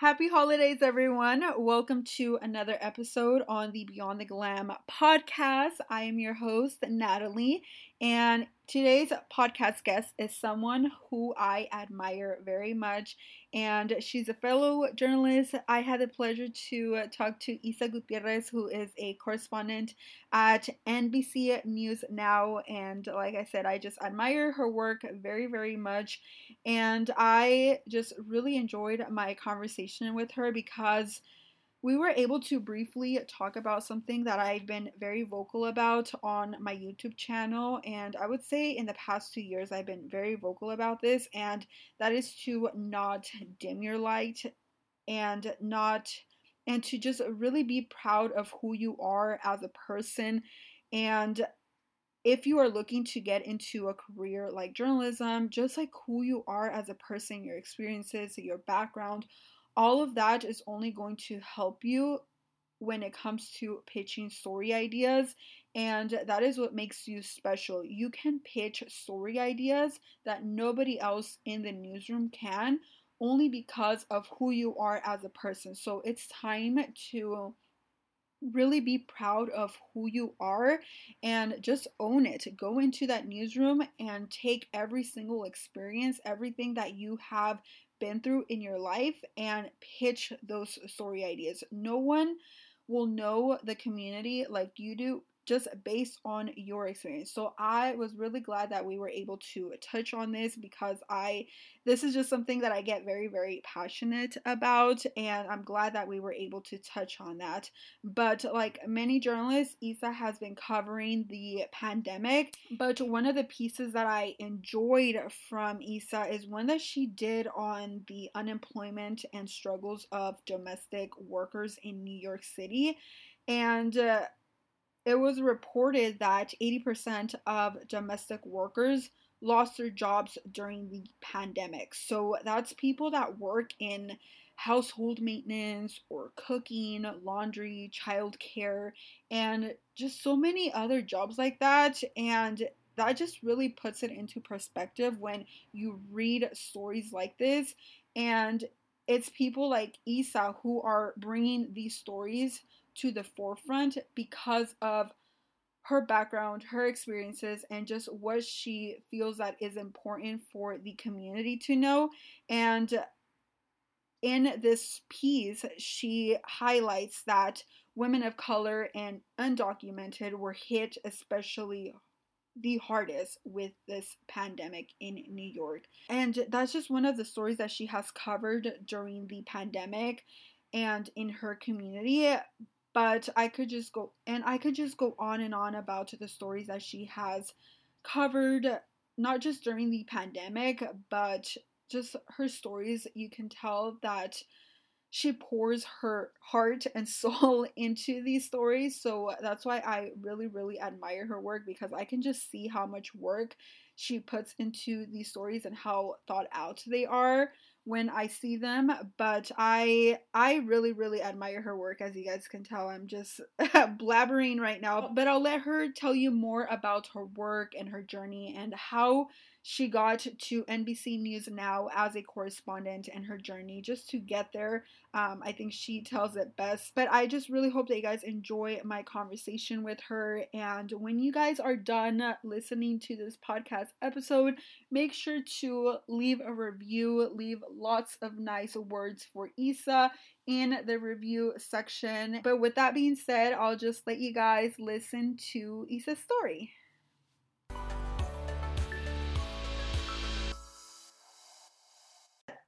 Happy holidays, everyone. Welcome to another episode on the Beyond the Glam podcast. I am your host, Natalie, and today's podcast guest is someone who I admire very much, and she's a fellow journalist. I had the pleasure to talk to Isa Gutierrez, who is a correspondent at NBC News Now, and like I said, I just admire her work very, very much, and I just really enjoyed my conversation with her because we were able to briefly talk about something that I've been very vocal about on my YouTube channel. And I would say in the past two years, I've been very vocal about this, and that is to not dim your light and not, and to just really be proud of who you are as a person. And if you are looking to get into a career like journalism, just like who you are as a person, your experiences, your background, all of that is only going to help you when it comes to pitching story ideas and that is what makes you special. You can pitch story ideas that nobody else in the newsroom can only because of who you are as a person. So it's time to really be proud of who you are and just own it. Go into that newsroom and take every single experience, everything that you have been through in your life and pitch those story ideas. No one will know the community like you do just based on your experience. So I was really glad that we were able to touch on this because I this is just something that I get very very passionate about and I'm glad that we were able to touch on that. But like many journalists, Isa has been covering the pandemic, but one of the pieces that I enjoyed from Isa is one that she did on the unemployment and struggles of domestic workers in New York City. And uh, it was reported that 80% of domestic workers lost their jobs during the pandemic. So that's people that work in household maintenance or cooking, laundry, childcare, and just so many other jobs like that. And that just really puts it into perspective when you read stories like this. And it's people like Isa who are bringing these stories to the forefront because of her background, her experiences, and just what she feels that is important for the community to know. And in this piece, she highlights that women of color and undocumented were hit especially the hardest with this pandemic in New York. And that's just one of the stories that she has covered during the pandemic and in her community but I could just go and I could just go on and on about the stories that she has covered not just during the pandemic but just her stories. You can tell that she pours her heart and soul into these stories. So that's why I really really admire her work because I can just see how much work she puts into these stories and how thought out they are when I see them, but I I really really admire her work as you guys can tell. I'm just blabbering right now, oh. but I'll let her tell you more about her work and her journey and how she got to NBC News Now as a correspondent and her journey just to get there. Um, I think she tells it best. But I just really hope that you guys enjoy my conversation with her. And when you guys are done listening to this podcast episode, make sure to leave a review, leave lots of nice words for Isa in the review section. But with that being said, I'll just let you guys listen to Isa's story.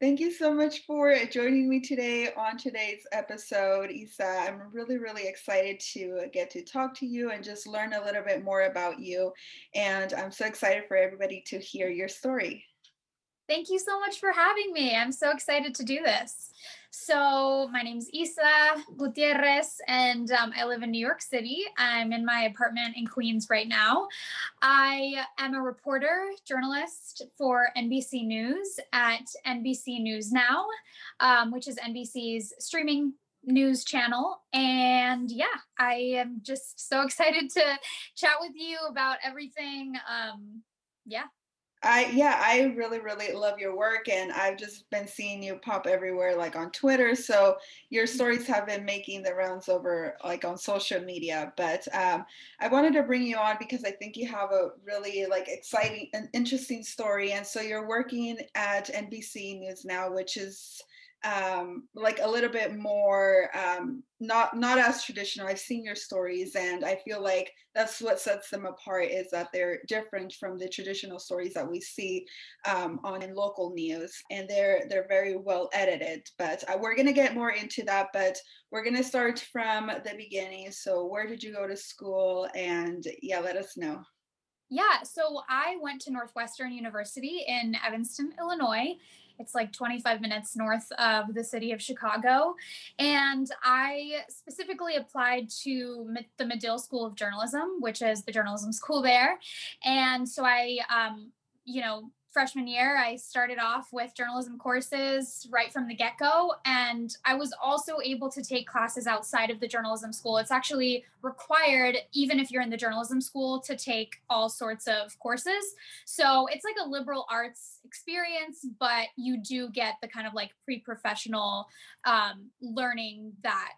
Thank you so much for joining me today on today's episode, Isa. I'm really, really excited to get to talk to you and just learn a little bit more about you. And I'm so excited for everybody to hear your story. Thank you so much for having me. I'm so excited to do this. So, my name is Isa Gutierrez, and um, I live in New York City. I'm in my apartment in Queens right now. I am a reporter, journalist for NBC News at NBC News Now, um, which is NBC's streaming news channel. And yeah, I am just so excited to chat with you about everything. Um, yeah, I yeah, I really really love your work and I've just been seeing you pop everywhere like on Twitter. So your Mm-hmm. stories have been making the rounds over like on social media. But um, I wanted to bring you on because I think you have a really like exciting and interesting story. And so you're working at NBC News now, which is um like a little bit more um not not as traditional. I've seen your stories and i feel like that's what sets them apart is that they're different from the traditional stories that we see um, on in local news and they're they're very well edited. But uh, we're to get more into that but we're to start from the beginning. So where did you go to school? And yeah let us know. Yeah, so I went to Northwestern University in Evanston, Illinois. It's like 25 minutes north of the city of Chicago. And I specifically applied to the Medill School of Journalism, which is the journalism school there. And so I, um, you know, freshman year, I started off with journalism courses right from the get go. And I was also able to take classes outside of the journalism school. It's actually required, even if you're in the journalism school, to take all sorts of courses. So it's like a liberal arts experience, but you do get the kind of like pre professional um, learning that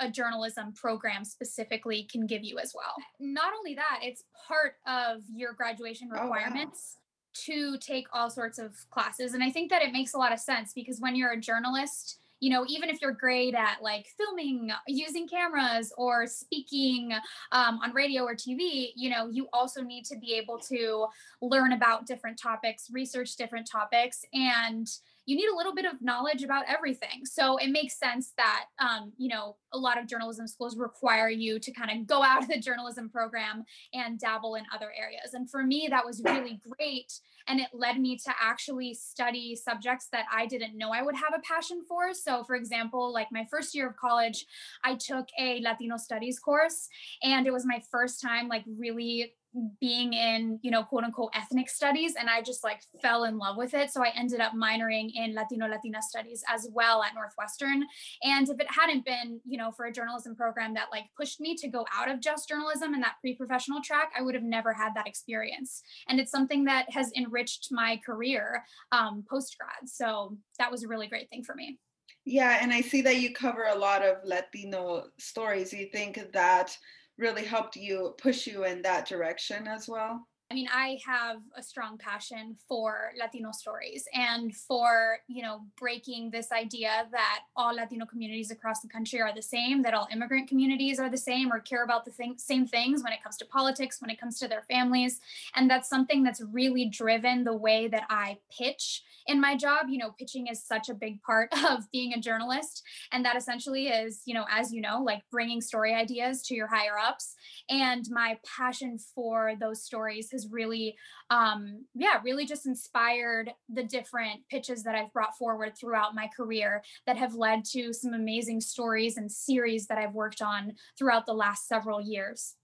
a journalism program specifically can give you as well. Not only that, it's part of your graduation Oh, wow. To take all sorts of classes. And I think that it makes a lot of sense because when you're a journalist, you know, even if you're great at like filming, using cameras, or speaking um, on radio or TV, you know, you also need to be able to learn about different topics, research different topics, and you need a little bit of knowledge about everything. So it makes sense that, um, you know, a lot of journalism schools require you to kind of go out of the journalism program and dabble in other areas. And for me, that was really great. And it led me to actually study subjects that I didn't know I would have a passion for. So, for example, like my first year of college, I took a Latino studies course, and it was my first time, like, really being in you know quote unquote ethnic studies and i just like fell in love with it. So i ended up minoring in latino latina studies as well at northwestern. And if it hadn't been you know for a journalism program that like pushed me to go out of just journalism and that pre-professional track i would have never had that experience. And it's something that has enriched my career um, post grad so that was a really great thing for me. Yeah, and I see that you cover a lot of Latino stories. You think that really helped you push you in that direction as well? I mean, I have a strong passion for Latino stories and for, you know, breaking this idea that all Latino communities across the country are the same, that all immigrant communities are the same or care about the same things when it comes to politics, when it comes to their families. And that's something that's really driven the way that I pitch in my job. You know, pitching is such a big part of being a journalist. And that essentially is, you know, as you know, like bringing story ideas to your higher ups. And my passion for those stories has really um yeah really just inspired the different pitches that i've brought forward throughout my career that have led to some amazing stories and series that i've worked on throughout the last several years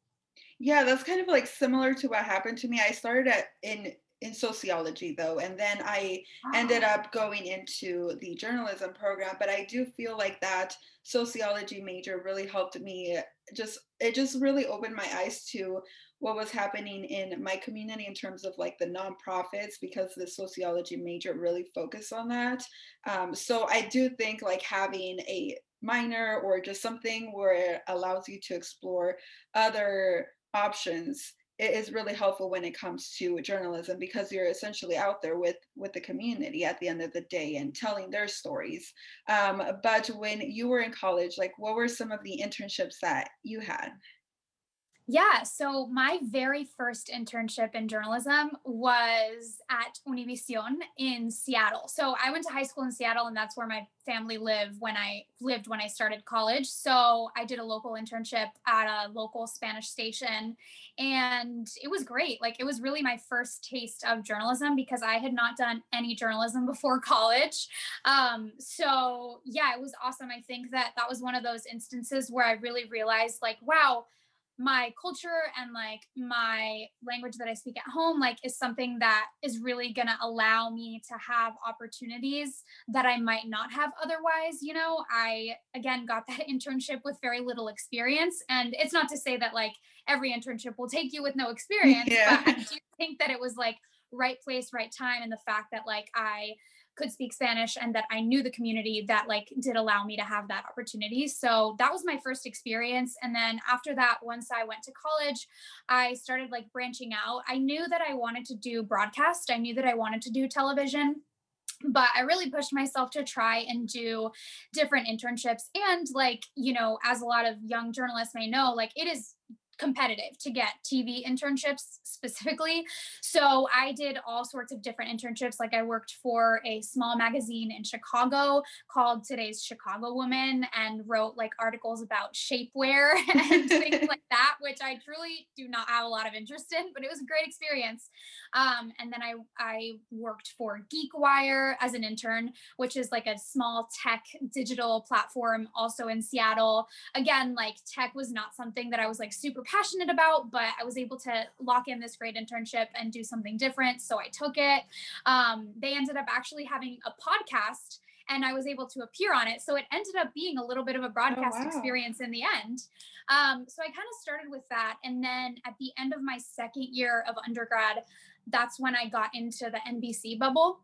Yeah, that's kind of like similar to what happened to me. I started at in in sociology though, and then I ended up going into the journalism program, but I do feel like that sociology major really helped me just it just really opened my eyes to what was happening in my community in terms of like the nonprofits because the sociology major really focused on that. Um, so I do think like having a minor or just something where it allows you to explore other options it is really helpful when it comes to journalism because you're essentially out there with with the community at the end of the day and telling their stories um, but when you were in college like what were some of the internships that you had Yeah, so my very first internship in journalism was at Univision in Seattle. So I went to high school in Seattle and that's where my family lived when I lived when I started college. So I did a local internship at a local Spanish station and it was great. Like it was really my first taste of journalism because I had not done any journalism before college. Um so yeah, it was awesome. I think that that was one of those instances where I really realized like wow, my culture and like my language that I speak at home like is something that is really going to allow me to have opportunities that I might not have otherwise you know I again got that internship with very little experience and it's not to say that like every internship will take you with no experience Yeah. but I do think that it was like right place, right time, and the fact that like I could speak Spanish and that I knew the community that like did allow me to have that opportunity. So that was my first experience. And then after that, once I went to college, I started like branching out. I knew that I wanted to do broadcast, I knew that I wanted to do television but I really pushed myself to try and do different internships. And, like, you know, as a lot of young journalists may know, like, it is competitive to get TV internships specifically. So I did all sorts of different internships. Like I worked for a small magazine in Chicago called Today's Chicago Woman and wrote like articles about shapewear and things like that, which I truly do not have a lot of interest in, but it was a great experience. Um, and then I, I worked for GeekWire as an intern, which is like a small tech digital platform also in Seattle. Again, like tech was not something that I was like super passionate about, but I was able to lock in this great internship and do something different. So I took it. Um, they ended up actually having a podcast and I was able to appear on it. So it ended up being a little bit of a oh, broadcast oh, wow. experience in the end. Um, so I kind of started with that. And then at the end of my second year of undergrad, that's when I got into the NBC bubble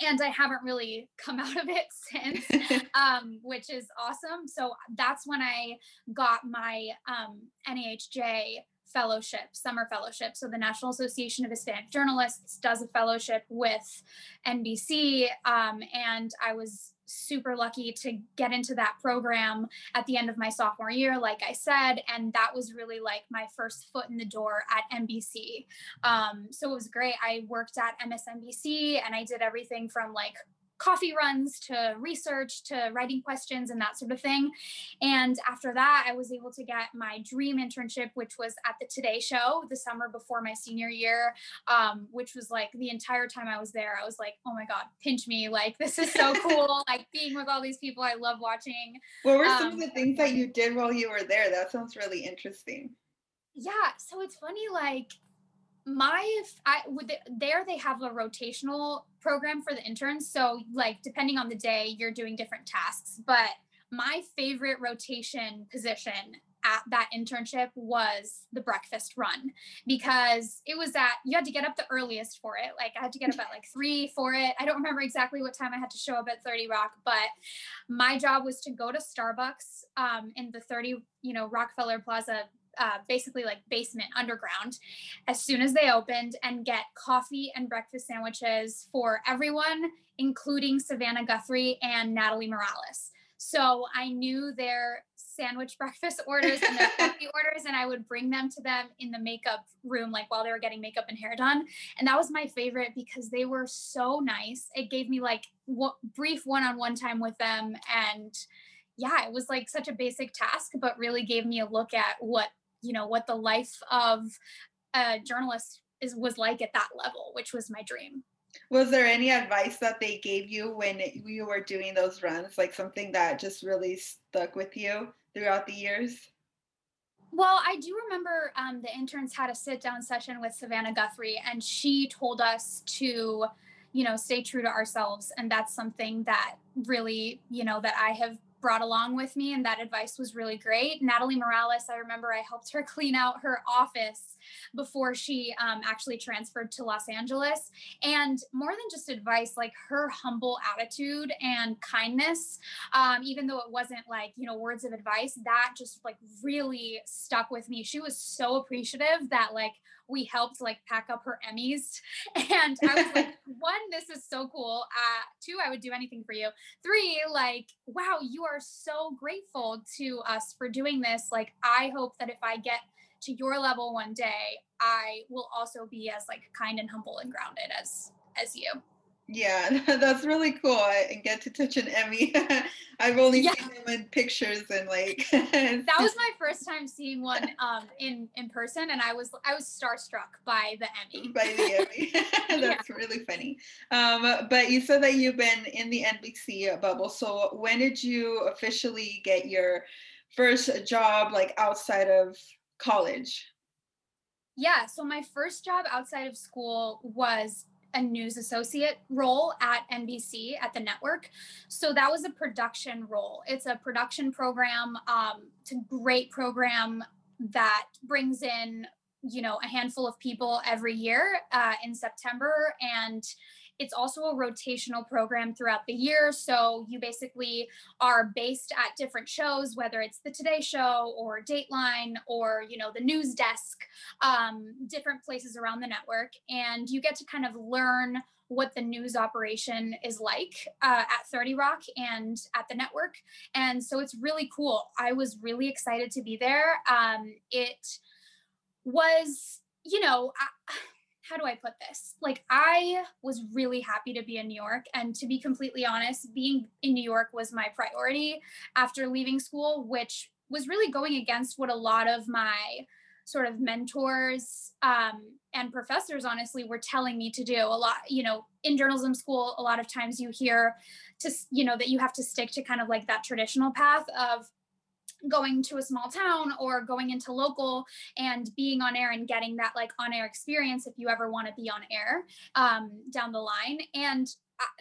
and I haven't really come out of it since, um, which is awesome. So that's when I got my um, NAHJ fellowship, summer fellowship. So the National Association of Hispanic Journalists does a fellowship with NBC, um, and I was super lucky to get into that program at the end of my sophomore year, like I said. And that was really like my first foot in the door at NBC. Um, so it was great. I worked at MSNBC and I did everything from like coffee runs to research to writing questions and that sort of thing. And after that, I was able to get my dream internship, which was at the Today Show the summer before my senior year, um, which was like the entire time I was there, I was like, oh my God, pinch me. Like, this is so cool. like being with all these people I love watching. What were some um, of the things that you did while you were there? That sounds really interesting. Yeah. So it's funny, like, my I would there they have a rotational program for the interns. So like depending on the day, you're doing different tasks. But my favorite rotation position at that internship was the breakfast run because it was at you had to get up the earliest for it like i had to get up at like three for it i don't remember exactly what time i had to show up at 30 rock but my job was to go to starbucks um, in the 30 you know rockefeller plaza uh, basically like basement underground as soon as they opened and get coffee and breakfast sandwiches for everyone, including Savannah Guthrie and Natalie Morales. So I knew their sandwich breakfast orders and their coffee orders, and I would bring them to them in the makeup room, like while they were getting makeup and hair done. And that was my favorite because they were so nice. It gave me like w- brief one on one time with them. And yeah, it was like such a basic task, but really gave me a look at what you know what the life of a journalist is was like at that level which was my dream was there any advice that they gave you when you were doing those runs like something that just really stuck with you throughout the years well, I do remember um, the interns had a sit down session with Savannah Guthrie, and she told us to, you know, stay true to ourselves. And that's something that really, you know, that I have brought along with me and that advice was really great. Natalie morales i remember i helped her clean out her office before she um, actually transferred to los angeles. And more than just advice like her humble attitude and kindness um, even though it wasn't like you know words of advice that just like really stuck with me. She was so appreciative that like we helped like pack up her Emmys. And I was like, one, this is so cool. Uh, two, I would do anything for you. Three, like, wow, you are so grateful to us for doing this. Like, I hope that if I get to your level one day, I will also be as like kind and humble and grounded as as you. Yeah, that's really cool. I get to touch an Emmy. I've only yeah. seen them in pictures and like. that was my first time seeing one um, in in person, and I was I was starstruck by the Emmy. By the Emmy, that's yeah. really funny. Um, but you said that you've been in the NBC bubble. So when did you officially get your first job, like outside of college? Yeah, so my first job outside of school was a news associate role at NBC at the network. So that was a production role. It's a production program. Um, it's a great program that brings in you know, a handful of people every year uh, in September. And it's also a rotational program throughout the year. So you basically are based at different shows, whether it's the Today Show or Dateline or, you know, the news desk, um, different places around the network. And you get to kind of learn what the news operation is like uh, at 30 Rock and at the network. And so it's really cool. I was really excited to be there. Um, it was, you know, how do I put this? Like, I was really happy to be in New York. And to be completely honest, being in New York was my priority after leaving school, which was really going against what a lot of my sort of mentors um, and professors honestly were telling me to do a lot you know in journalism school a lot of times you hear to you know that you have to stick to kind of like that traditional path of going to a small town or going into local and being on air and getting that like on air experience if you ever want to be on air um, down the line. And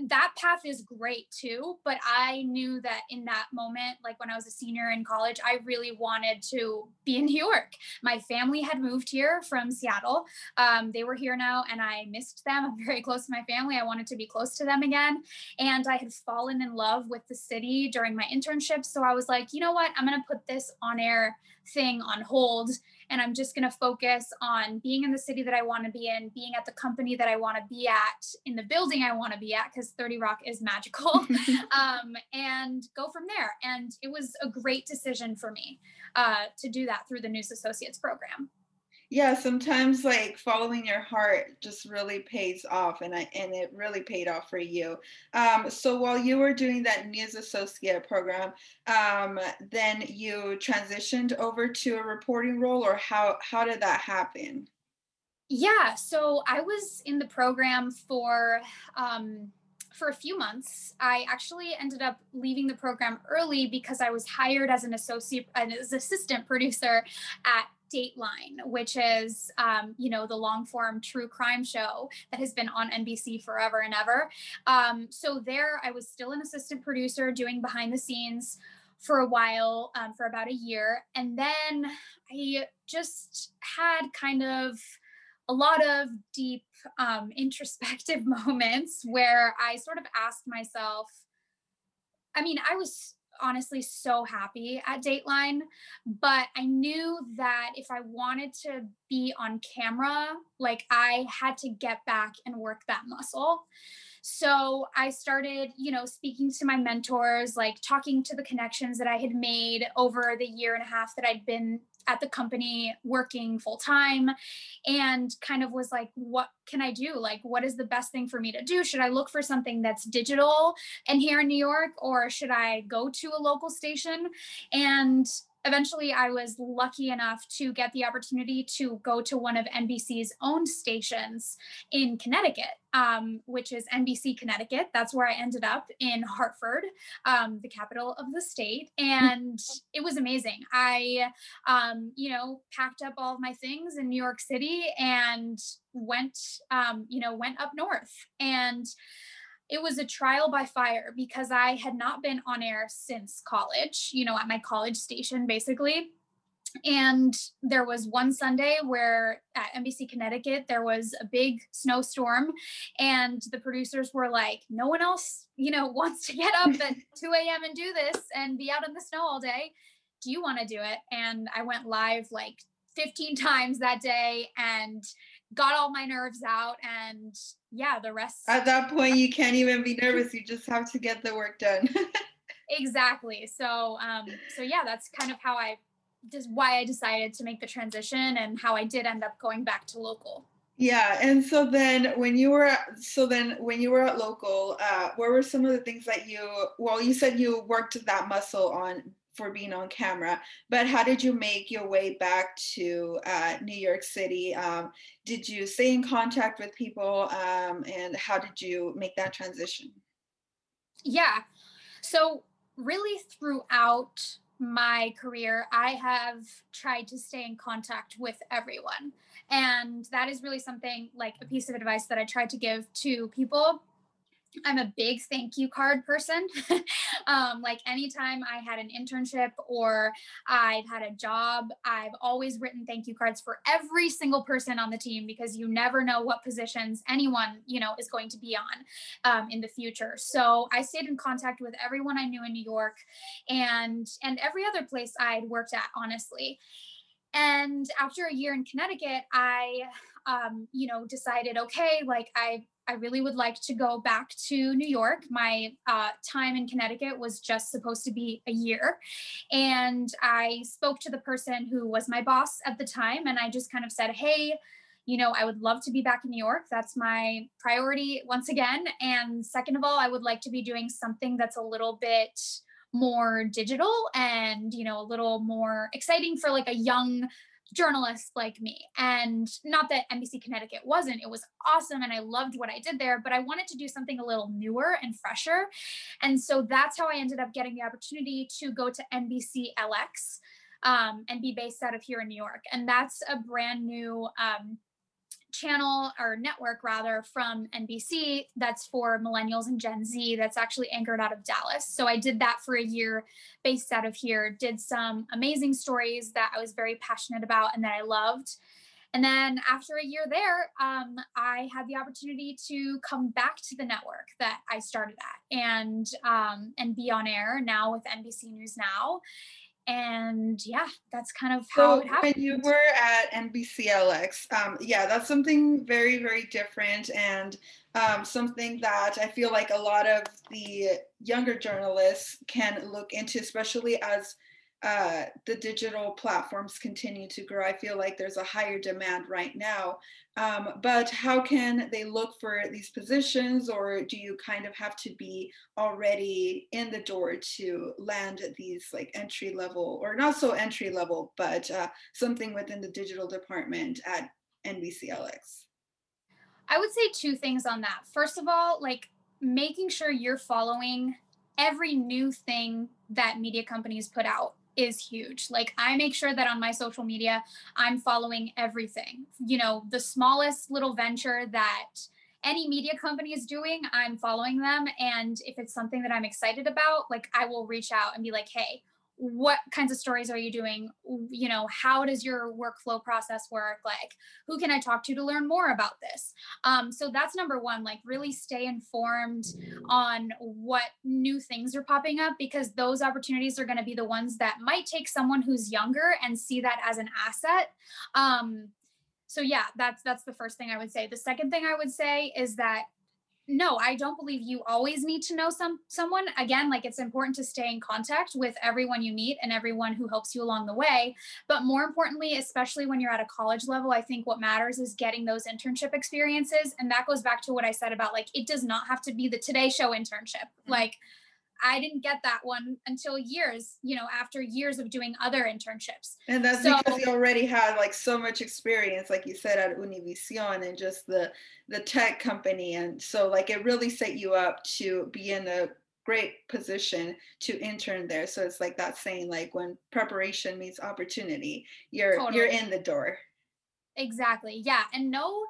that path is great too but i knew that in that moment like when i was a senior in college i really wanted to be in new york. My family had moved here from seattle. Um, they were here now and i missed them. I'm very close to my family. I wanted to be close to them again. And i had fallen in love with the city during my internship. So i was like you know what? I'm going to put this on air thing on hold and I'm just going to focus on being in the city that I want to be in, being at the company that I want to be at, in the building I want to be at, because 30 Rock is magical, um, and go from there. And it was a great decision for me uh, to do that through the News Associates program yeah sometimes like following your heart just really pays off and I, and it really paid off for you um, so while you were doing that news associate program um, then you transitioned over to a reporting role or how how did that happen yeah so i was in the program for um, for a few months. I actually ended up leaving the program early because I was hired as an associate, as assistant producer at Dateline, which is, um, you know, the long form true crime show that has been on NBC forever and ever. Um, so there, I was still an assistant producer doing behind the scenes for a while, um, for about a year. And then I just had kind of a lot of deep um, introspective moments where I sort of asked myself, I mean, I was honestly so happy at Dateline, but I knew that if I wanted to be on camera, like I had to get back and work that muscle. So I started, you know, speaking to my mentors, like talking to the connections that I had made over the year and a half that I'd been at the company working full time and kind of was like, what can I do? Like, what is the best thing for me to do? Should I look for something that's digital and here in New York, or should I go to a local station? And eventually I was lucky enough to get the opportunity to go to one of NBC's own stations in Connecticut, um, which is NBC Connecticut. That's where I ended up in Hartford, um, the capital of the state. And it was amazing. I, um, you know, packed up all of my things in New York City and went, um, you know, went up north. And it was a trial by fire because I had not been on air since college, you know, at my college station basically. And there was one Sunday where at NBC Connecticut, there was a big snowstorm, and the producers were like, No one else, you know, wants to get up at 2 a.m. and do this and be out in the snow all day. Do you want to do it? And I went live like 15 times that day and got all my nerves out and yeah the rest at that point you can't even be nervous. You just have to get the work done. Exactly. So um so yeah that's kind of how i just why i decided to make the transition and how i did end up going back to local. Yeah and so then when you were so then when you were at local uh what were some of the things that you well you said you worked that muscle on for being on camera. But how did you make your way back to uh, New York City? Um, did you stay in contact with people, um, and how did you make that transition? Yeah, so really throughout my career, I have tried to stay in contact with everyone. And that is really something like a piece of advice that I tried to give to people I'm a big thank you card person. um, like anytime I had an internship or I've had a job, I've always written thank you cards for every single person on the team because you never know what positions anyone, you know, is going to be on um, in the future. So I stayed in contact with everyone I knew in New York and and every other place I'd worked at, honestly. And after a year in Connecticut, I, um, you know, decided, okay, like I I really would like to go back to New York. My uh, time in Connecticut was just supposed to be a year. And I spoke to the person who was my boss at the time, and I just kind of said, hey, you know, I would love to be back in New York. That's my priority once again. And second of all, I would like to be doing something that's a little bit more digital and, you know, a little more exciting for like a young journalist like me. And not that NBC Connecticut wasn't, it was awesome and I loved what I did there, but I wanted to do something a little newer and fresher. And so that's how I ended up getting the opportunity to go to NBC LX um, and be based out of here in New York. And that's a brand new um, channel or network rather from NBC that's for millennials and Gen Z that's actually anchored out of Dallas. So I did that for a year based out of here, did some amazing stories that I was very passionate about and that I loved. And then after a year there, um, I had the opportunity to come back to the network that I started at and um, and be on air now with NBC News Now and yeah, that's kind of how so it happened. When you were at NBCLX, um, yeah, that's something very, very different and um, something that I feel like a lot of the younger journalists can look into, especially as uh, the digital platforms continue to grow. I feel like there's a higher demand right now. Um, but how can they look for these positions, or do you kind of have to be already in the door to land these like entry level, or not so entry level, but uh, something within the digital department at NBCLX? I would say two things on that. First of all, like making sure you're following every new thing that media companies put out is huge. Like I make sure that on my social media, I'm following everything. You know, the smallest little venture that any media company is doing, I'm following them. And if it's something that I'm excited about, like I will reach out and be like, hey, what kinds of stories are you doing? You know how does your workflow process work? Like who can i talk to to learn more about this? Um, so that's number one like really stay informed on what new things are popping up because those opportunities are going to be the ones that might take someone who's younger and see that as an asset. Um, so yeah that's that's the first thing i would say. The second thing i would say is that no i don't believe you always need to know some someone. Again like it's important to stay in contact with everyone you meet and everyone who helps you along the way. But more importantly especially when you're at a college level i think what matters is getting those internship experiences. And that goes back to what i said about like it does not have to be the today show internship. Mm-hmm. like I didn't get that one until years, you know, after years of doing other internships. And that's so, because you already had like so much experience, like you said at Univision and just the the tech company. And so like it really set you up to be in a great position to intern there. So it's like that saying like when preparation meets opportunity, you're totally. you're in the door. Exactly. Yeah. And no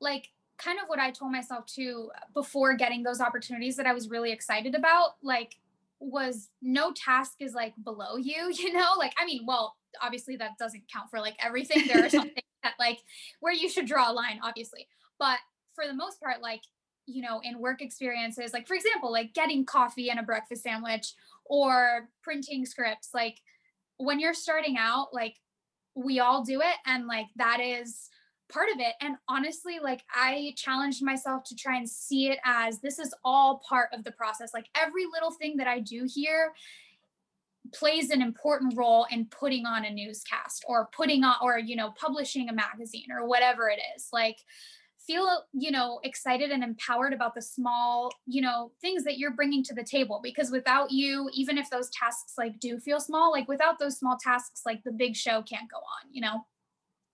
like kind of what I told myself too before getting those opportunities that I was really excited about, like was no task is like below you, you know? Like I mean, well, obviously that doesn't count for like everything. There are some things that like where you should draw a line, obviously. But for the most part, like, you know, in work experiences, like for example, like getting coffee and a breakfast sandwich or printing scripts, like when you're starting out, like we all do it and like that is part of it. And honestly, like I challenged myself to try and see it as this is all part of the process. Like every little thing that I do here plays an important role in putting on a newscast or putting on or you know publishing a magazine or whatever it is like feel you know excited and empowered about the small you know things that you're bringing to the table because without you even if those tasks like do feel small like without those small tasks like the big show can't go on you know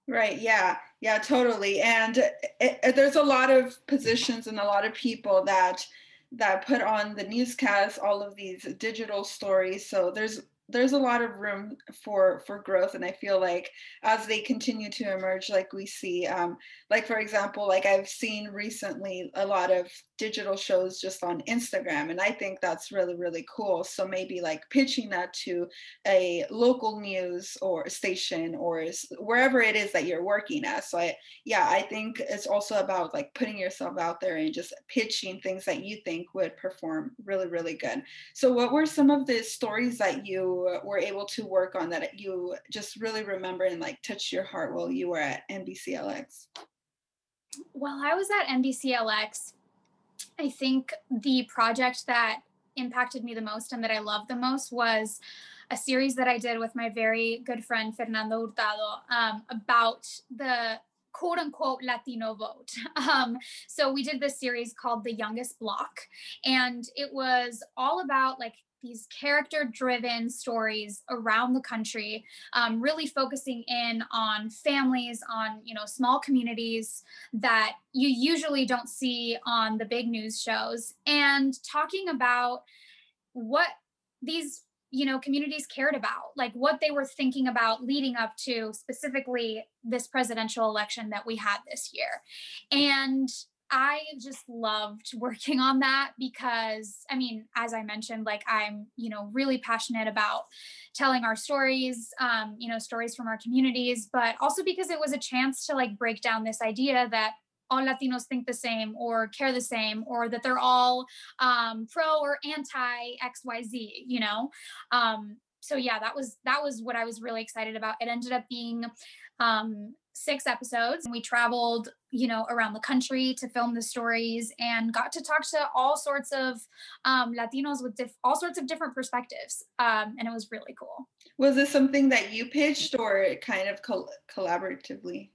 Right. Yeah. Yeah. Totally. And uh, it, it, there's a lot of positions and a lot of people that that put on the newscast all of these digital stories. So there's there's a lot of room for for growth and i feel like as they continue to emerge like we see um like for example like i've seen recently a lot of digital shows just on Instagram. And I think that's really, really cool. So maybe like pitching that to a local news or station or wherever it is that you're working at. So I, yeah, I think it's also about like putting yourself out there and just pitching things that you think would perform really, really good. So what were some of the stories that you were able to work on that you just really remember and like touched your heart while you were at NBCLX? While I was at NBCLX, I think the project that impacted me the most and that I loved the most was a series that I did with my very good friend Fernando Hurtado um, about the quote unquote Latino vote. Um, so we did this series called The Youngest Block, and it was all about like these character driven stories around the country um, really focusing in on families on you know small communities that you usually don't see on the big news shows and talking about what these you know communities cared about like what they were thinking about leading up to specifically this presidential election that we had this year. And I just loved working on that because I mean, as I mentioned, like I'm, you know, really passionate about telling our stories, um, you know, stories from our communities, but also because it was a chance to like break down this idea that all Latinos think the same or care the same or that they're all um, pro or anti XYZ, you know? Um, so yeah, that was that was what I was really excited about. It ended up being um, six episodes. We traveled, you know, around the country to film the stories and got to talk to all sorts of um, Latinos with diff- all sorts of different perspectives. Um, and it was really cool. Was this something that you pitched or kind of col- collaboratively?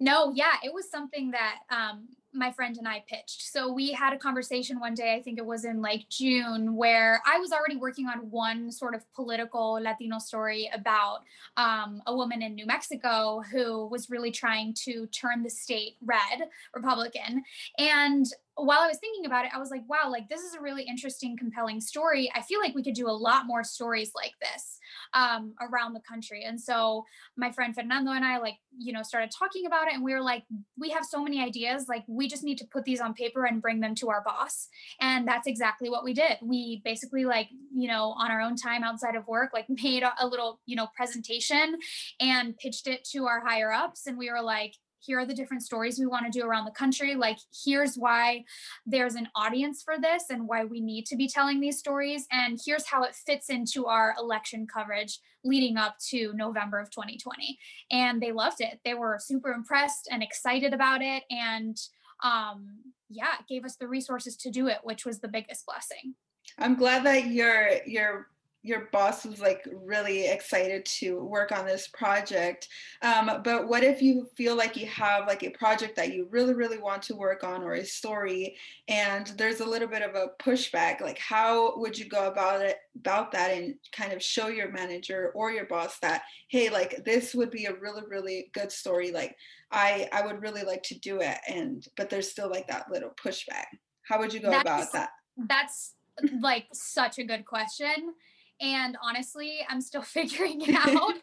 No, yeah, it was something that um, my friend and I pitched. So we had a conversation one day, I think it was in like June, where I was already working on one sort of political Latino story about um, a woman in New Mexico who was really trying to turn the state red, Republican. And while I was thinking about it, I was like, wow, like this is a really interesting, compelling story. I feel like we could do a lot more stories like this um, around the country. And so my friend Fernando and I, like, you know, started talking about it and we were like, we have so many ideas. Like, we just need to put these on paper and bring them to our boss. And that's exactly what we did. We basically, like, you know, on our own time outside of work, like, made a little, you know, presentation and pitched it to our higher ups. And we were like, here are the different stories we want to do around the country like here's why there's an audience for this and why we need to be telling these stories and here's how it fits into our election coverage leading up to November of 2020 and they loved it. They were super impressed and excited about it and um yeah it gave us the resources to do it which was the biggest blessing. I'm glad that you're you're your boss was like really excited to work on this project um, but what if you feel like you have like a project that you really really want to work on or a story and there's a little bit of a pushback? Like how would you go about it about that and kind of show your manager or your boss that hey like this would be a really really good story. Like i i would really like to do it and but there's still like that little pushback. How would you go about that? That's like such a good question and honestly i'm still figuring it out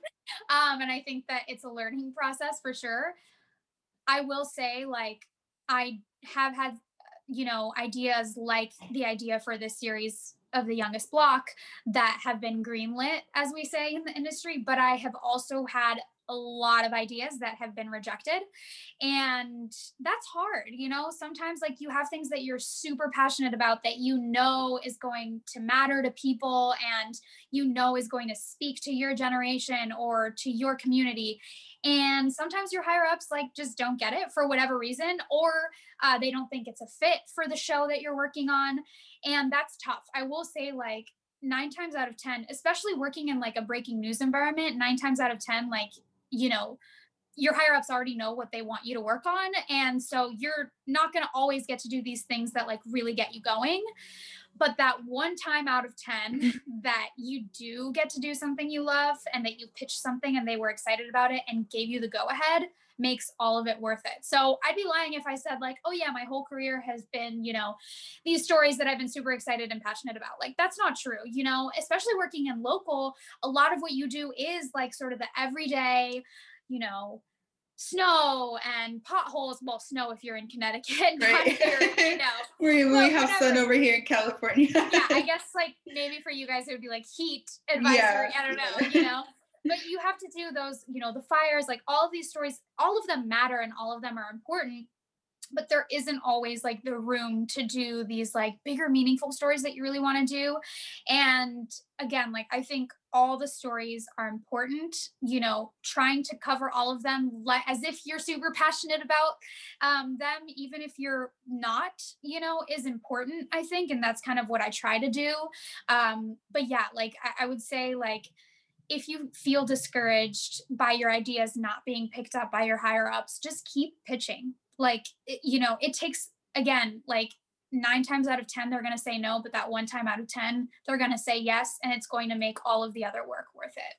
um, and i think that it's a learning process for sure. I will say like i have had you know ideas like the idea for this series of the youngest block that have been greenlit as we say in the industry but i have also had a lot of ideas that have been rejected and that's hard you know? Sometimes like you have things that you're super passionate about that you know is going to matter to people and you know is going to speak to your generation or to your community and sometimes your higher ups like just don't get it for whatever reason or uh, they don't think it's a fit for the show that you're working on and that's tough. I will say like nine times out of ten especially working in like a breaking news environment nine times out of ten like you know your higher ups already know what they want you to work on and so you're not going to always get to do these things that like really get you going but that one time out of 10 mm-hmm. that you do get to do something you love and that you pitched something and they were excited about it and gave you the go ahead makes all of it worth it. So I'd be lying if I said like, oh yeah, my whole career has been, you know, these stories that I've been super excited and passionate about. Like that's not true, you know, especially working in local, a lot of what you do is like sort of the everyday, you know, snow and potholes. Well, snow if you're in Connecticut, right. Here, you know. we we have sun over here in California. yeah, I guess like maybe for you guys it would be like heat advisory. Yeah. I don't know, you know. But you have to do those, you know, the fires, like all of these stories, all of them matter and all of them are important but there isn't always like the room to do these like bigger meaningful stories that you really want to do. And again like i think all the stories are important you know trying to cover all of them as if you're super passionate about um, them even if you're not you know is important i think and that's kind of what i try to do. Um, but yeah like I, I would say like if you feel discouraged by your ideas not being picked up by your higher ups just keep pitching. Like you know it takes again like nine times out of ten they're going to say no but that one time out of ten they're going to say yes and it's going to make all of the other work worth it.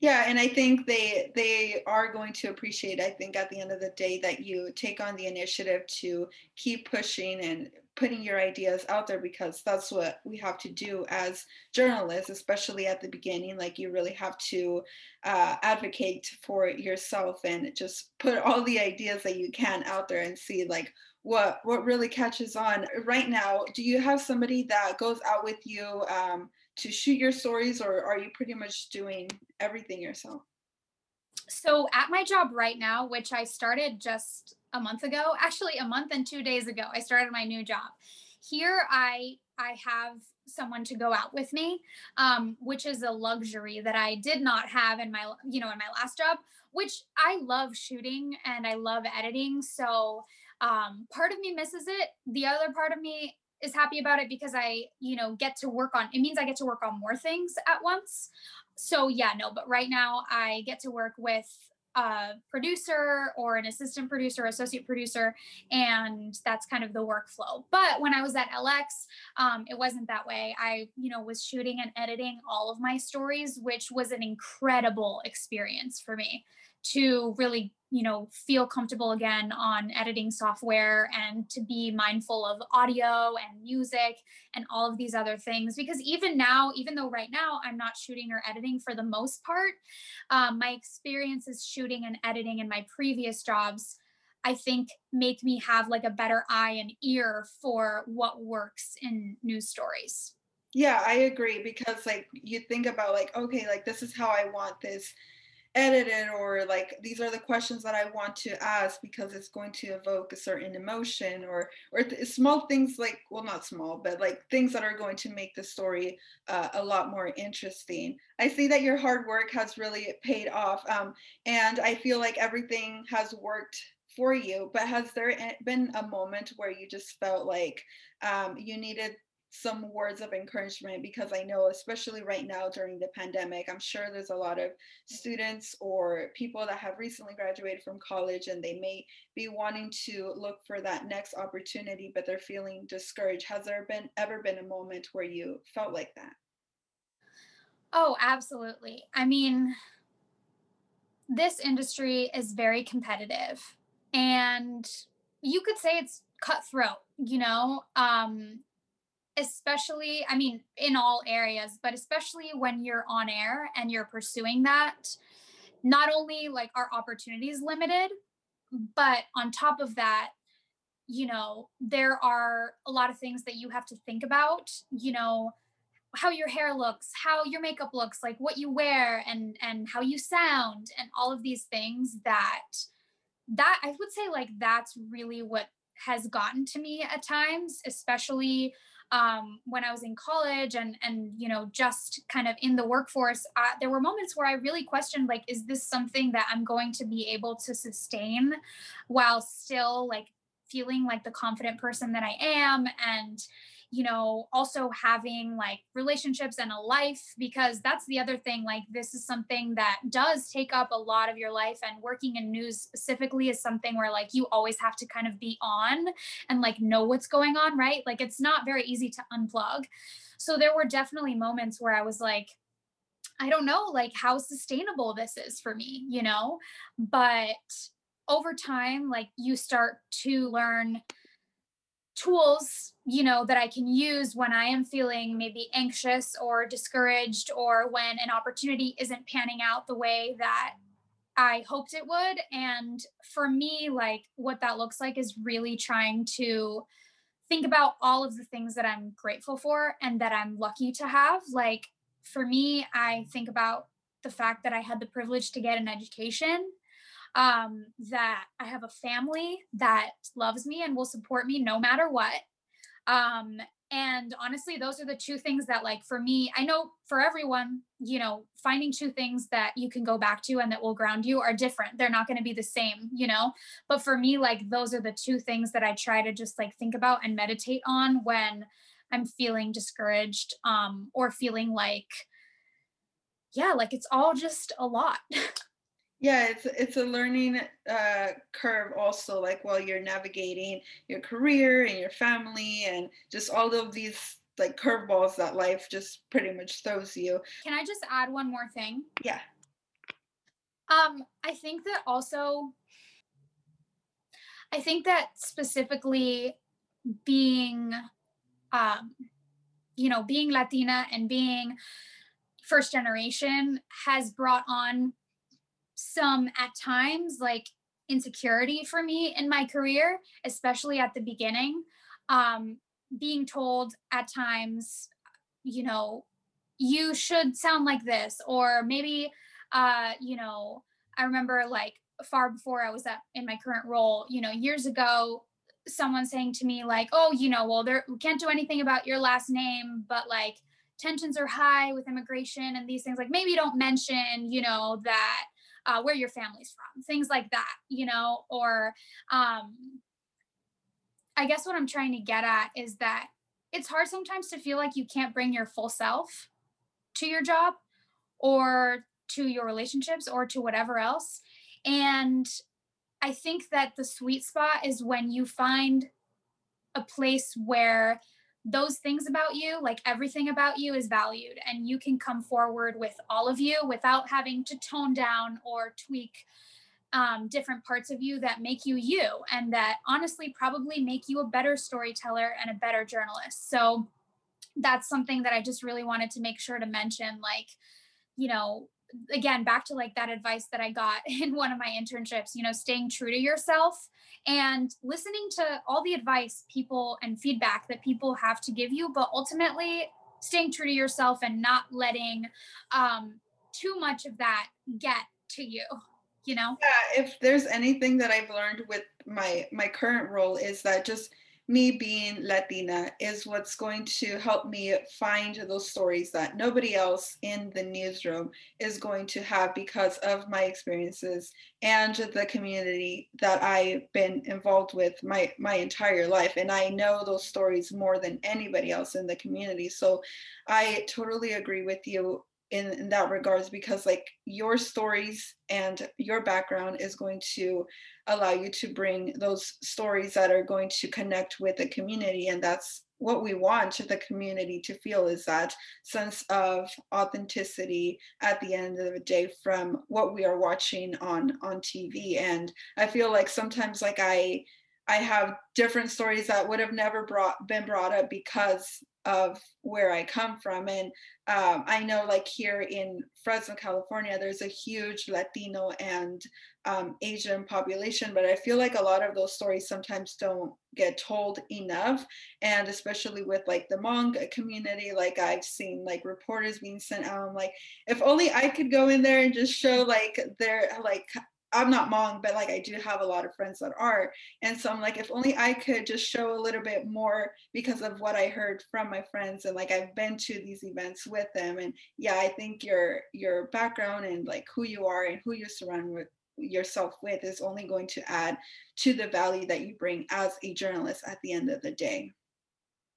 Yeah and i think they they are going to appreciate i think at the end of the day that you take on the initiative to keep pushing and putting your ideas out there because that's what we have to do as journalists especially at the beginning like you really have to uh, advocate for yourself and just put all the ideas that you can out there and see like what what really catches on. Right now do you have somebody that goes out with you um, to shoot your stories or are you pretty much doing everything yourself? So at my job right now which i started just a month ago actually a month and two days ago i started my new job. Here i i have someone to go out with me um, which is a luxury that i did not have in my you know in my last job which i love shooting and i love editing. So um, part of me misses it. The other part of me is happy about it because I, you know, get to work on it means I get to work on more things at once. So yeah, no, but right now I get to work with a producer or an assistant producer, associate producer, and that's kind of the workflow. But when I was at LX, um, it wasn't that way. I, you know, was shooting and editing all of my stories, which was an incredible experience for me to really you know feel comfortable again on editing software and to be mindful of audio and music and all of these other things. Because even now even though right now i'm not shooting or editing for the most part um, my experiences shooting and editing in my previous jobs i think make me have like a better eye and ear for what works in news stories. Yeah i agree because like you think about like okay like this is how i want this edited or like these are the questions that I want to ask because it's going to evoke a certain emotion or or th- small things like well not small but like things that are going to make the story uh, a lot more interesting. I see that your hard work has really paid off um, and I feel like everything has worked for you but has there been a moment where you just felt like um, you needed some words of encouragement because I know, especially right now during the pandemic, I'm sure there's a lot of students or people that have recently graduated from college and they may be wanting to look for that next opportunity, but they're feeling discouraged. Has there been ever been a moment where you felt like that? Oh, absolutely. I mean, this industry is very competitive and you could say it's cutthroat, you know? Um, especially i mean in all areas but especially when you're on air and you're pursuing that not only like our opportunities limited but on top of that you know there are a lot of things that you have to think about you know how your hair looks how your makeup looks like what you wear and and how you sound and all of these things that that i would say like that's really what has gotten to me at times especially um, when I was in college and and you know just kind of in the workforce, uh, there were moments where I really questioned like, is this something that I'm going to be able to sustain while still like feeling like the confident person that I am? And you know, also having like relationships and a life, because that's the other thing. Like, this is something that does take up a lot of your life, and working in news specifically is something where like you always have to kind of be on and like know what's going on, right? Like, it's not very easy to unplug. So, there were definitely moments where I was like, I don't know, like, how sustainable this is for me, you know? But over time, like, you start to learn tools you know that i can use when i am feeling maybe anxious or discouraged or when an opportunity isn't panning out the way that I hoped it would. And for me, like what that looks like is really trying to think about all of the things that I'm grateful for and that I'm lucky to have. Like for me, I think about the fact that I had the privilege to get an education, um, that I have a family that loves me and will support me no matter what. Um, and honestly those are the two things that like for me i know for everyone you know finding two things that you can go back to and that will ground you are different. They're not going to be the same you know? But for me like those are the two things that i try to just like think about and meditate on when i'm feeling discouraged um or feeling like yeah like it's all just a lot yeah it's it's a learning uh, curve also like while you're navigating your career and your family and just all of these like curveballs that life just pretty much throws you. Can i just add one more thing? Yeah. Um i think that also i think that specifically being um you know being latina and being first generation has brought on some at times like insecurity for me in my career, especially at the beginning. Um, being told at times, you know, you should sound like this, or maybe, uh, you know, I remember like far before I was at, in my current role, you know, years ago, someone saying to me like, "Oh, you know, well, there we can't do anything about your last name, but like tensions are high with immigration and these things. Like maybe don't mention, you know, that uh, where your family's from, things like that, you know, or um, I guess what I'm trying to get at is that it's hard sometimes to feel like you can't bring your full self to your job or to your relationships or to whatever else. And I think that the sweet spot is when you find a place where those things about you, like everything about you, is valued, and you can come forward with all of you without having to tone down or tweak um, different parts of you that make you you, and that honestly probably make you a better storyteller and a better journalist. So that's something that I just really wanted to make sure to mention. Like, you know, again back to like that advice that i got in one of my internships you know staying true to yourself and listening to all the advice people and feedback that people have to give you but ultimately staying true to yourself and not letting um too much of that get to you you know? Yeah if there's anything that i've learned with my my current role is that just me being Latina is what's going to help me find those stories that nobody else in the newsroom is going to have because of my experiences and the community that I've been involved with my my entire life. And I know those stories more than anybody else in the community. So I totally agree with you in, in that regards because like your stories and your background is going to allow you to bring those stories that are going to connect with the community. And that's what we want the community to feel is that sense of authenticity at the end of the day from what we are watching on on tv and i feel like sometimes like i i have different stories that would have never brought been brought up because of where I come from. And um, I know, like here in Fresno, California, there's a huge Latino and um, Asian population, but I feel like a lot of those stories sometimes don't get told enough. And especially with like the Hmong community, like I've seen like reporters being sent out. I'm like, if only I could go in there and just show like their like I'm not Hmong, but like I do have a lot of friends that are. And so I'm like, if only I could just show a little bit more because of what I heard from my friends and like I've been to these events with them. And yeah, I think your your background and like who you are and who you surround with yourself with is only going to add to the value that you bring as a journalist at the end of the day.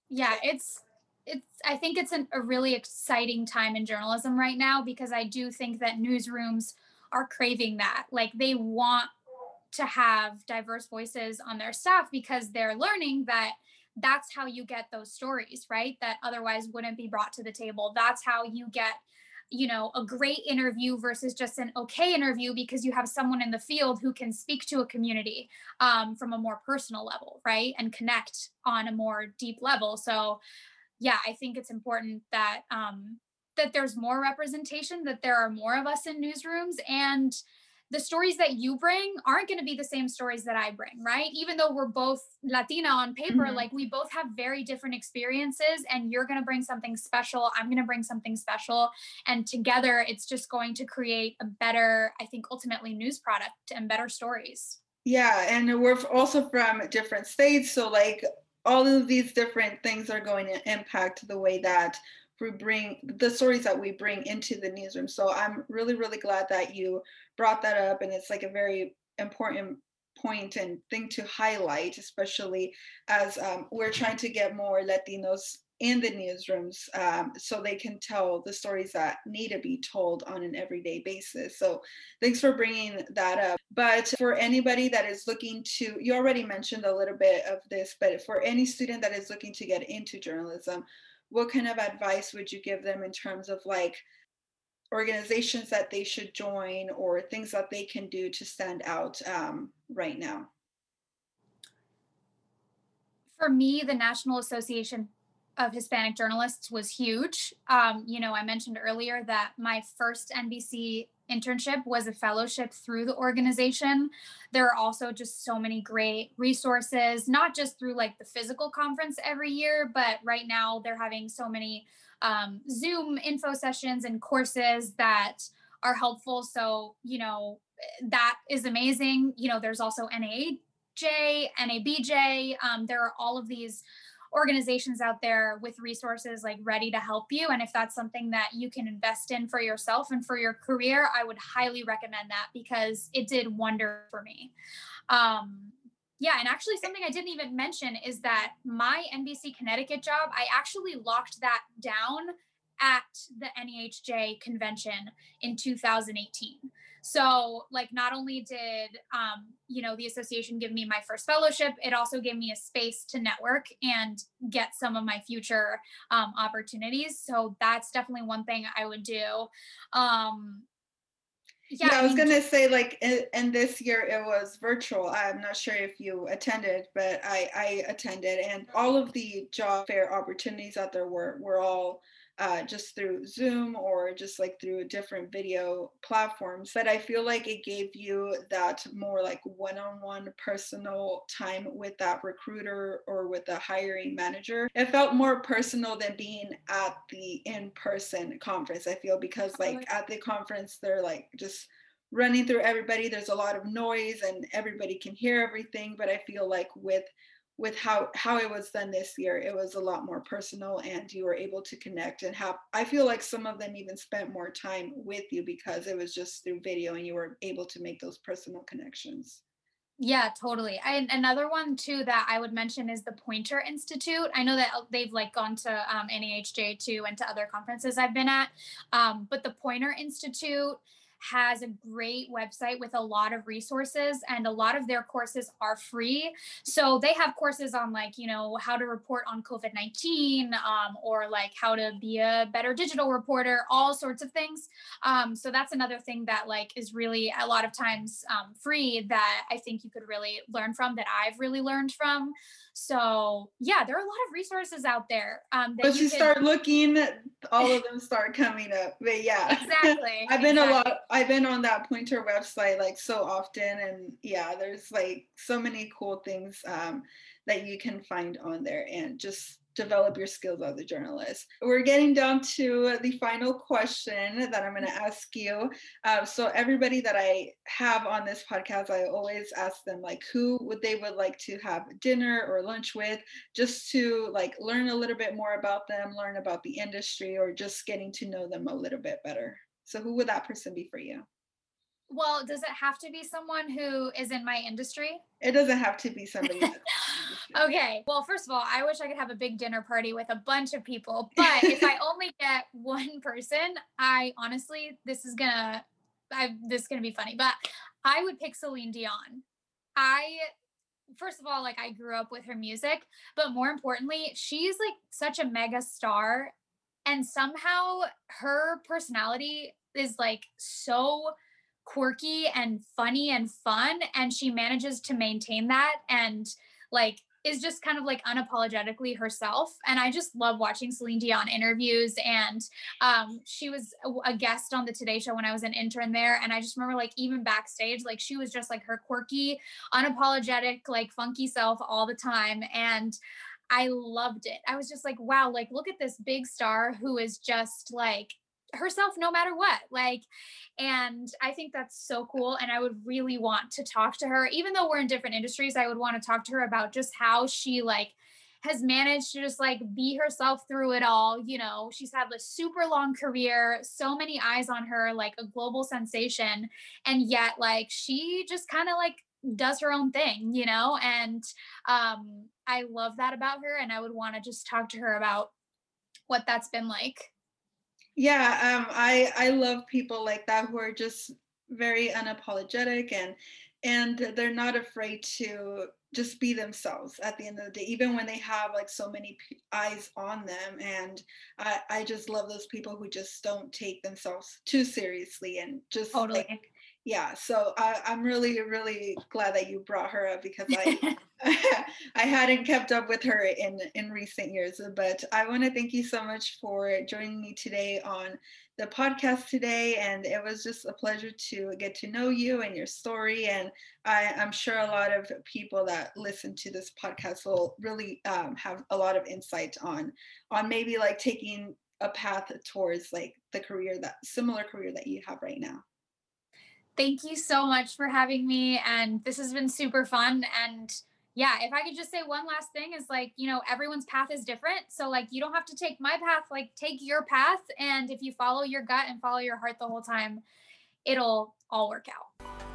Yeah, it's it's I think it's an, a really exciting time in journalism right now because I do think that newsrooms are craving that. Like they want to have diverse voices on their staff because they're learning that that's how you get those stories, right? That otherwise wouldn't be brought to the table. That's how you get you know a great interview versus just an okay interview because you have someone in the field who can speak to a community um, from a more personal level right and connect on a more deep level so yeah i think it's important that um, that there's more representation, that there are more of us in newsrooms, and the stories that you bring aren't going to be the same stories that I bring, right? Even though we're both Latina on paper, mm-hmm. like we both have very different experiences, and you're going to bring something special. I'm going to bring something special. And together, it's just going to create a better, I think, ultimately news product and better stories. Yeah. And we're also from different states. So, like, all of these different things are going to impact the way that we bring the stories that we bring into the newsroom. So I'm really, really glad that you brought that up. And it's like a very important point and thing to highlight, especially as um, we're trying to get more Latinos in the newsrooms um, so they can tell the stories that need to be told on an everyday basis. So thanks for bringing that up. But for anybody that is looking to, you already mentioned a little bit of this, but for any student that is looking to get into journalism, what kind of advice would you give them in terms of like organizations that they should join or things that they can do to stand out um, right now? For me, the National Association of Hispanic Journalists was huge. Um, you know, I mentioned earlier that my first NBC internship was a fellowship through the organization. There are also just so many great resources, not just through like the physical conference every year, but right now they're having so many um, Zoom info sessions and courses that are helpful. So, you know, that is amazing. You know, there's also NAJ, NABJ. Um, there are all of these organizations out there with resources like ready to help you. And if that's something that you can invest in for yourself and for your career, I would highly recommend that because it did wonder for me. Um, yeah, and actually, something I didn't even mention is that my NBC Connecticut job, I actually locked that down at the NAHJ convention in 2018. So, like, not only did, um, you know, the association give me my first fellowship, it also gave me a space to network and get some of my future um, opportunities. So, that's definitely one thing I would do. Um, yeah, yeah, I was gonna say like, and this year it was virtual. I'm not sure if you attended, but I I attended, and all of the job fair opportunities out there were were all uh, just through Zoom or just like through different video platforms. But I feel like it gave you that more like one on one personal time with that recruiter or with the hiring manager. It felt more personal than being at the in person conference, I feel, because like at the conference, they're like just running through everybody. There's a lot of noise and everybody can hear everything. But I feel like with with how how it was done this year it was a lot more personal and you were able to connect and have i feel like some of them even spent more time with you because it was just through video and you were able to make those personal connections. Yeah totally. I, another one too that i would mention is the Poynter Institute. I know that they've like gone to um, NAHJ too and to other conferences i've been at um, but the Poynter Institute has a great website with a lot of resources and a lot of their courses are free. So they have courses on like, you know, how to report on COVID-19 um, or like how to be a better digital reporter, all sorts of things. Um, so that's another thing that like is really a lot of times um, free that I think you could really learn from that I've really learned from. So yeah, there are a lot of resources out there. Um, that Once you, you start looking, all of them start coming up. But yeah, exactly. I've been exactly. a lot. I've been on that Poynter website like so often, and yeah, there's like so many cool things um, that you can find on there, and just develop your skills as a journalist. We're getting down to the final question that I'm going to ask you. Uh, so everybody that I have on this podcast, I always ask them like who would they would like to have dinner or lunch with, just to like learn a little bit more about them, learn about the industry, or just getting to know them a little bit better. So who would that person be for you? Well, does it have to be someone who is in my industry? It doesn't have to be somebody. okay. Well, first of all, I wish I could have a big dinner party with a bunch of people, but if I only get one person, I honestly, this is gonna, I this is gonna be funny, but I would pick Celine Dion. I first of all, like I grew up with her music, but more importantly, she's like such a mega star, and somehow her personality is like so quirky and funny and fun and she manages to maintain that and like is just kind of like unapologetically herself. And I just love watching Celine Dion interviews. And um, she was a guest on the Today Show when I was an intern there. And I just remember like even backstage, like she was just like her quirky, unapologetic, like funky self all the time. And I loved it. I was just like, wow, like look at this big star who is just like herself no matter what like and i think that's so cool and i would really want to talk to her even though we're in different industries i would want to talk to her about just how she like has managed to just like be herself through it all you know? She's had a super long career so many eyes on her like a global sensation and yet like she just kind of like does her own thing you know? And um i love that about her and i would want to just talk to her about what that's been like yeah, um, I I love people like that who are just very unapologetic and and they're not afraid to just be themselves at the end of the day even when they have like so many eyes on them and I, I just love those people who just don't take themselves too seriously and just totally. like yeah so I, i'm really really glad that you brought her up because i i hadn't kept up with her in in recent years but i want to thank you so much for joining me today on the podcast today and it was just a pleasure to get to know you and your story and I, i'm sure a lot of people that listen to this podcast will really um, have a lot of insight on on maybe like taking a path towards like the career that similar career that you have right now Thank you so much for having me. And this has been super fun. And yeah, if I could just say one last thing is like, you know, everyone's path is different. So, like, you don't have to take my path, like, take your path. And if you follow your gut and follow your heart the whole time, it'll all work out.